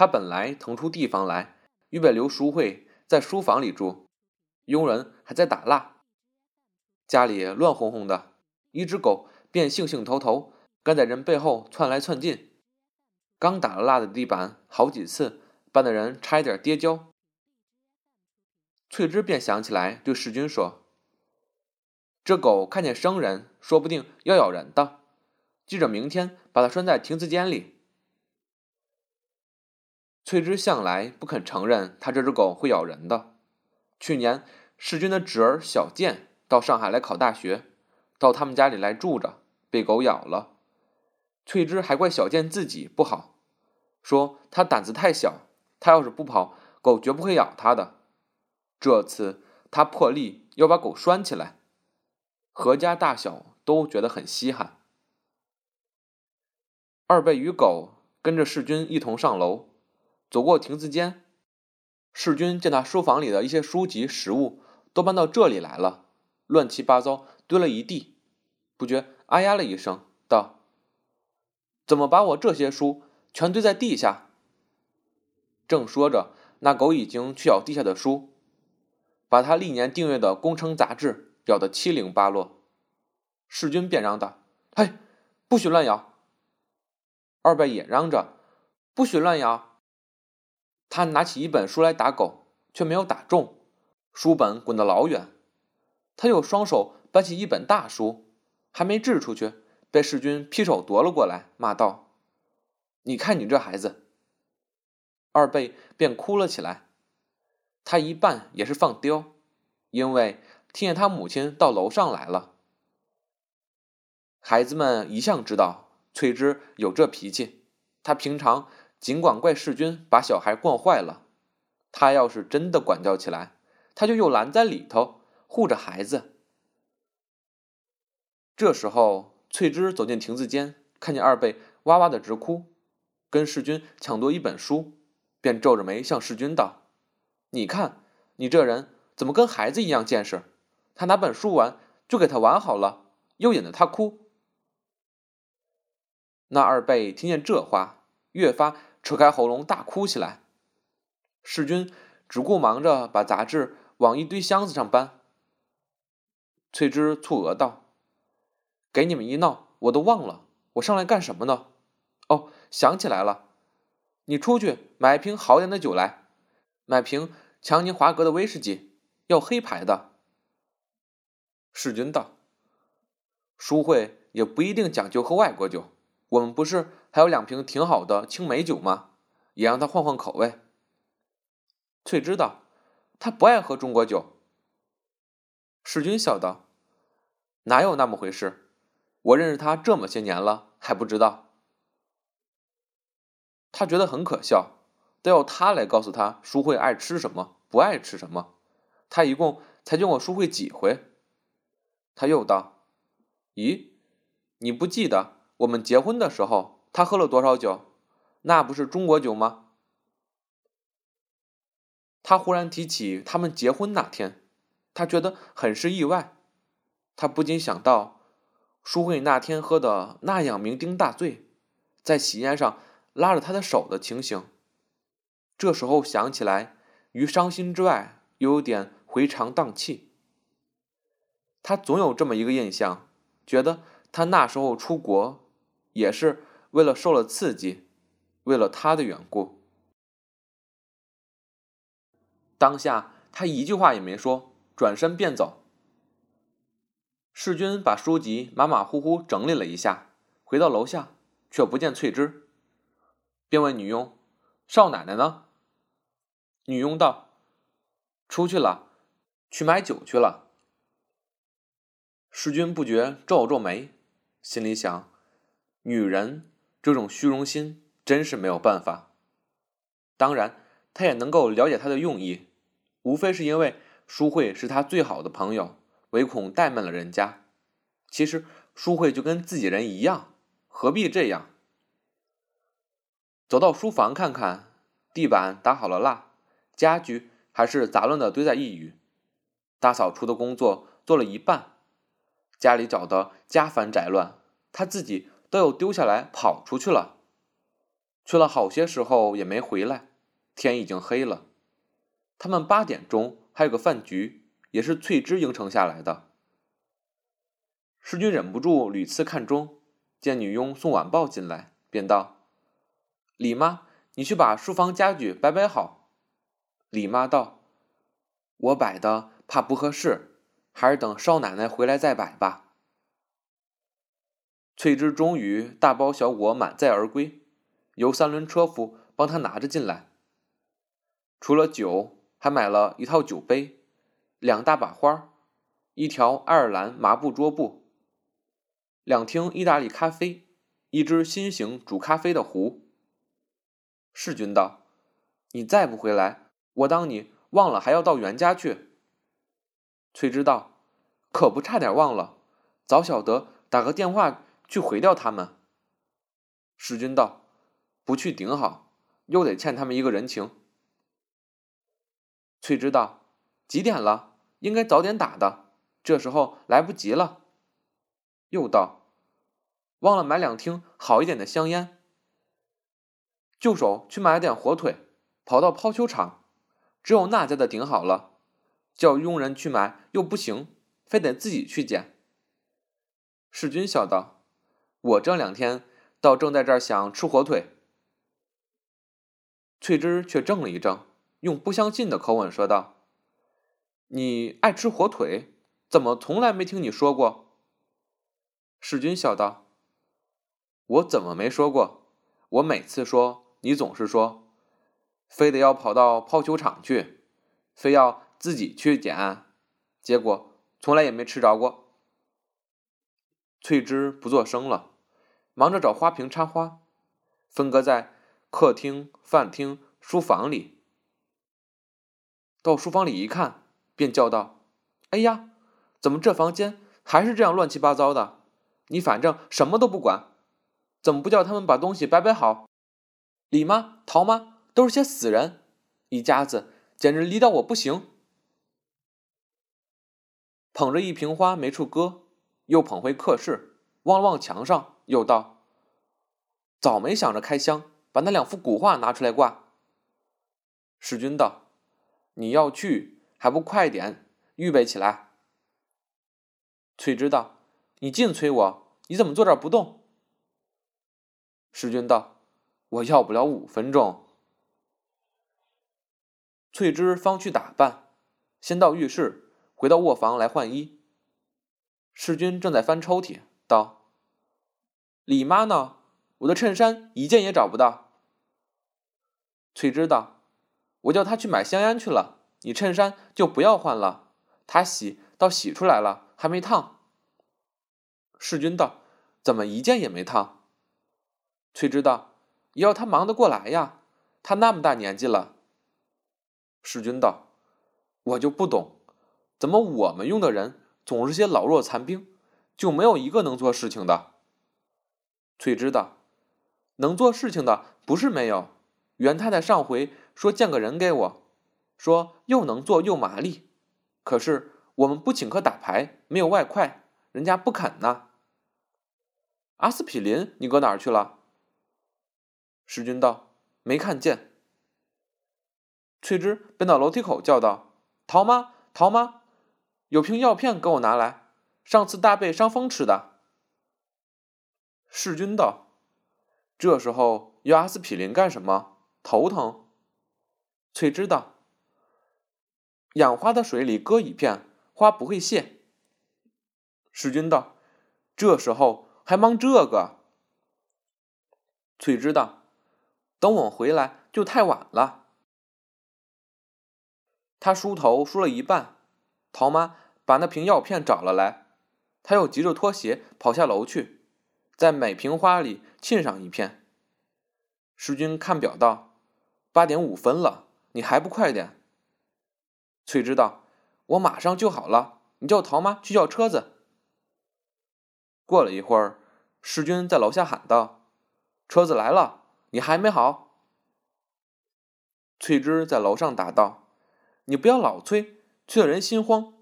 他本来腾出地方来，预备留淑慧在书房里住，佣人还在打蜡，家里乱哄哄的，一只狗便兴兴头头，跟在人背后窜来窜进，刚打了蜡的地板好几次，绊得人差一点跌跤。翠芝便想起来，对世君说：“这狗看见生人，说不定要咬人的，记着明天把它拴在亭子间里。”翠芝向来不肯承认他这只狗会咬人的。去年世君的侄儿小健到上海来考大学，到他们家里来住着，被狗咬了。翠芝还怪小健自己不好，说他胆子太小，他要是不跑，狗绝不会咬他的。这次他破例要把狗拴起来，何家大小都觉得很稀罕。二贝与狗跟着世君一同上楼。走过亭子间，世君见他书房里的一些书籍、食物都搬到这里来了，乱七八糟堆了一地，不觉哎呀了一声，道：“怎么把我这些书全堆在地下？”正说着，那狗已经去咬地下的书，把他历年订阅的工程杂志咬得七零八落。世君便嚷道：“嘿，不许乱咬！”二贝也嚷着：“不许乱咬！”他拿起一本书来打狗，却没有打中，书本滚得老远。他又双手搬起一本大书，还没掷出去，被世君劈手夺了过来，骂道：“你看你这孩子！”二贝便哭了起来。他一半也是放刁，因为听见他母亲到楼上来了。孩子们一向知道翠芝有这脾气，他平常。尽管怪世君把小孩惯坏了，他要是真的管教起来，他就又拦在里头护着孩子。这时候，翠芝走进亭子间，看见二贝哇哇的直哭，跟世君抢夺一本书，便皱着眉向世君道：“你看，你这人怎么跟孩子一样见识？他拿本书玩，就给他玩好了，又引得他哭。”那二贝听见这话，越发。扯开喉咙大哭起来，世君只顾忙着把杂志往一堆箱子上搬。翠芝蹙额道：“给你们一闹，我都忘了我上来干什么呢？哦，想起来了，你出去买一瓶好点的酒来，买瓶强尼华格的威士忌，要黑牌的。”世君道：“淑慧也不一定讲究喝外国酒。”我们不是还有两瓶挺好的青梅酒吗？也让他换换口味。翠芝道：“他不爱喝中国酒。”世君笑道：“哪有那么回事？我认识他这么些年了，还不知道。”他觉得很可笑，都要他来告诉他淑慧爱吃什么，不爱吃什么。他一共才见过淑慧几回？他又道：“咦，你不记得？”我们结婚的时候，他喝了多少酒？那不是中国酒吗？他忽然提起他们结婚那天，他觉得很是意外。他不禁想到淑慧那天喝的那样酩酊大醉，在喜宴上拉着他的手的情形。这时候想起来，于伤心之外，又有点回肠荡气。他总有这么一个印象，觉得他那时候出国。也是为了受了刺激，为了他的缘故。当下他一句话也没说，转身便走。世君把书籍马马虎虎整理了一下，回到楼下，却不见翠芝，便问女佣：“少奶奶呢？”女佣道：“出去了，去买酒去了。”世君不觉皱了皱眉，心里想。女人这种虚荣心真是没有办法。当然，他也能够了解他的用意，无非是因为淑慧是他最好的朋友，唯恐怠慢了人家。其实淑慧就跟自己人一样，何必这样？走到书房看看，地板打好了蜡，家具还是杂乱的堆在一隅，大扫除的工作做了一半，家里找的家烦宅乱，他自己。都有丢下来跑出去了，去了好些时候也没回来，天已经黑了。他们八点钟还有个饭局，也是翠芝应承下来的。世君忍不住屡次看钟，见女佣送晚报进来，便道：“李妈，你去把书房家具摆摆好。”李妈道：“我摆的怕不合适，还是等少奶奶回来再摆吧。”翠芝终于大包小裹满载而归，由三轮车夫帮她拿着进来。除了酒。还买了一套酒杯，两大把花，一条爱尔兰麻布桌布，两听意大利咖啡，一只新型煮咖啡的壶。世君道：“你再不回来，我当你忘了还要到袁家去。”翠芝道：“可不差点忘了，早晓得打个电话去回掉他们。”世君道：“不去顶好，又得欠他们一个人情。”翠芝道：“几点了？应该早点打的，这时候来不及了。”又道：“忘了买两听好一点的香烟。”就手去买了点火腿，跑到抛球场，只有那家的顶好了，叫佣人去买又不行，非得自己去捡。世君笑道：“我这两天倒正在这儿想吃火腿。”翠芝却怔了一怔。用不相信的口吻说道：“你爱吃火腿，怎么从来没听你说过？”世君笑道：“我怎么没说过？我每次说，你总是说，非得要跑到抛球场去，非要自己去捡，结果从来也没吃着过。”翠芝不作声了，忙着找花瓶插花，分割在客厅、饭厅、书房里。到书房里一看，便叫道：“哎呀，怎么这房间还是这样乱七八糟的？你反正什么都不管，怎么不叫他们把东西摆摆好？李妈、陶妈都是些死人，一家子简直离到我不行。”捧着一瓶花没处搁，又捧回客室，望了望墙上，又道：“早没想着开箱，把那两幅古画拿出来挂。”世君道。你要去还不快点预备起来？翠芝道：“你净催我，你怎么坐这儿不动？”世君道：“我要不了五分钟。”翠芝方去打扮，先到浴室，回到卧房来换衣。世君正在翻抽屉，道：“李妈呢？我的衬衫一件也找不到。”翠芝道。我叫他去买香烟去了，你衬衫就不要换了。他洗倒洗出来了，还没烫。世君道：“怎么一件也没烫？”翠芝道：“要他忙得过来呀，他那么大年纪了。”世君道：“我就不懂，怎么我们用的人总是些老弱残兵，就没有一个能做事情的？”崔知道：“能做事情的不是没有。”袁太太上回说见个人给我，说又能做又麻利，可是我们不请客打牌，没有外快，人家不肯呐。阿司匹林你搁哪儿去了？石君道没看见。翠芝奔到楼梯口叫道：“陶妈，陶妈，有瓶药片给我拿来，上次大背伤风吃的。”世君道：“这时候要阿司匹林干什么？”头疼，翠芝道，养花的水里搁一片，花不会谢。世君道：“这时候还忙这个？”翠芝道，等我回来就太晚了。他梳头梳了一半，陶妈把那瓶药片找了来，他又急着脱鞋跑下楼去，在每瓶花里沁上一片。世君看表道。八点五分了，你还不快点？翠芝道：“我马上就好了，你叫陶妈去叫车子。”过了一会儿，世君在楼下喊道：“车子来了，你还没好？”翠芝在楼上答道：“你不要老催，催得人心慌。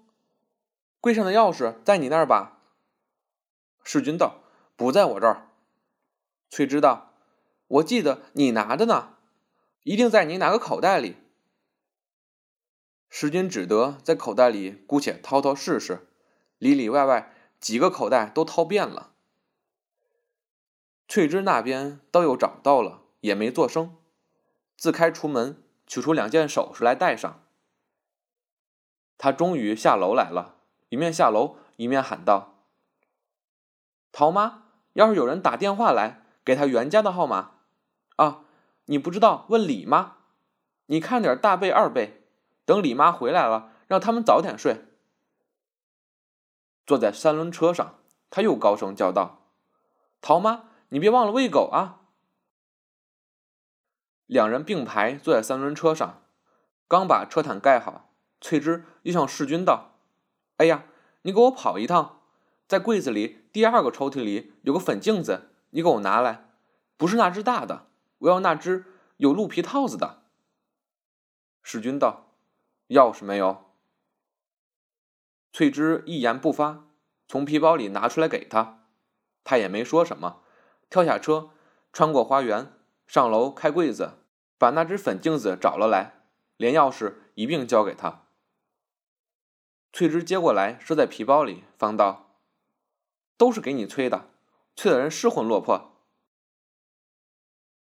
柜上的钥匙在你那儿吧？”世君道：“不在我这儿。”翠芝道：“我记得你拿的呢，一定在你哪个口袋里。时君只得在口袋里姑且掏掏试试，里里外外几个口袋都掏遍了。翠芝那边倒又找到了，也没作声，自开厨门取出两件首饰来戴上。他终于下楼来了，一面下楼一面喊道：“陶妈，要是有人打电话来，给他袁家的号码。啊，你不知道问李妈，你看点大贝、二贝，等李妈回来了，让他们早点睡。”坐在三轮车上，他又高声叫道：“陶妈。”你别忘了喂狗啊！两人并排坐在三轮车上，刚把车毯盖好，翠芝又向世君道：“哎呀，你给我跑一趟，在柜子里第二个抽屉里有个粉镜子，你给我拿来，不是那只大的，我要那只有鹿皮套子的。”世君道：“钥匙没有？”翠芝一言不发，从皮包里拿出来给他，他也没说什么。跳下车，穿过花园，上楼开柜子，把那只粉镜子找了来，连钥匙一并交给他。翠芝接过来，收在皮包里，方道：“都是给你催的，催的人失魂落魄，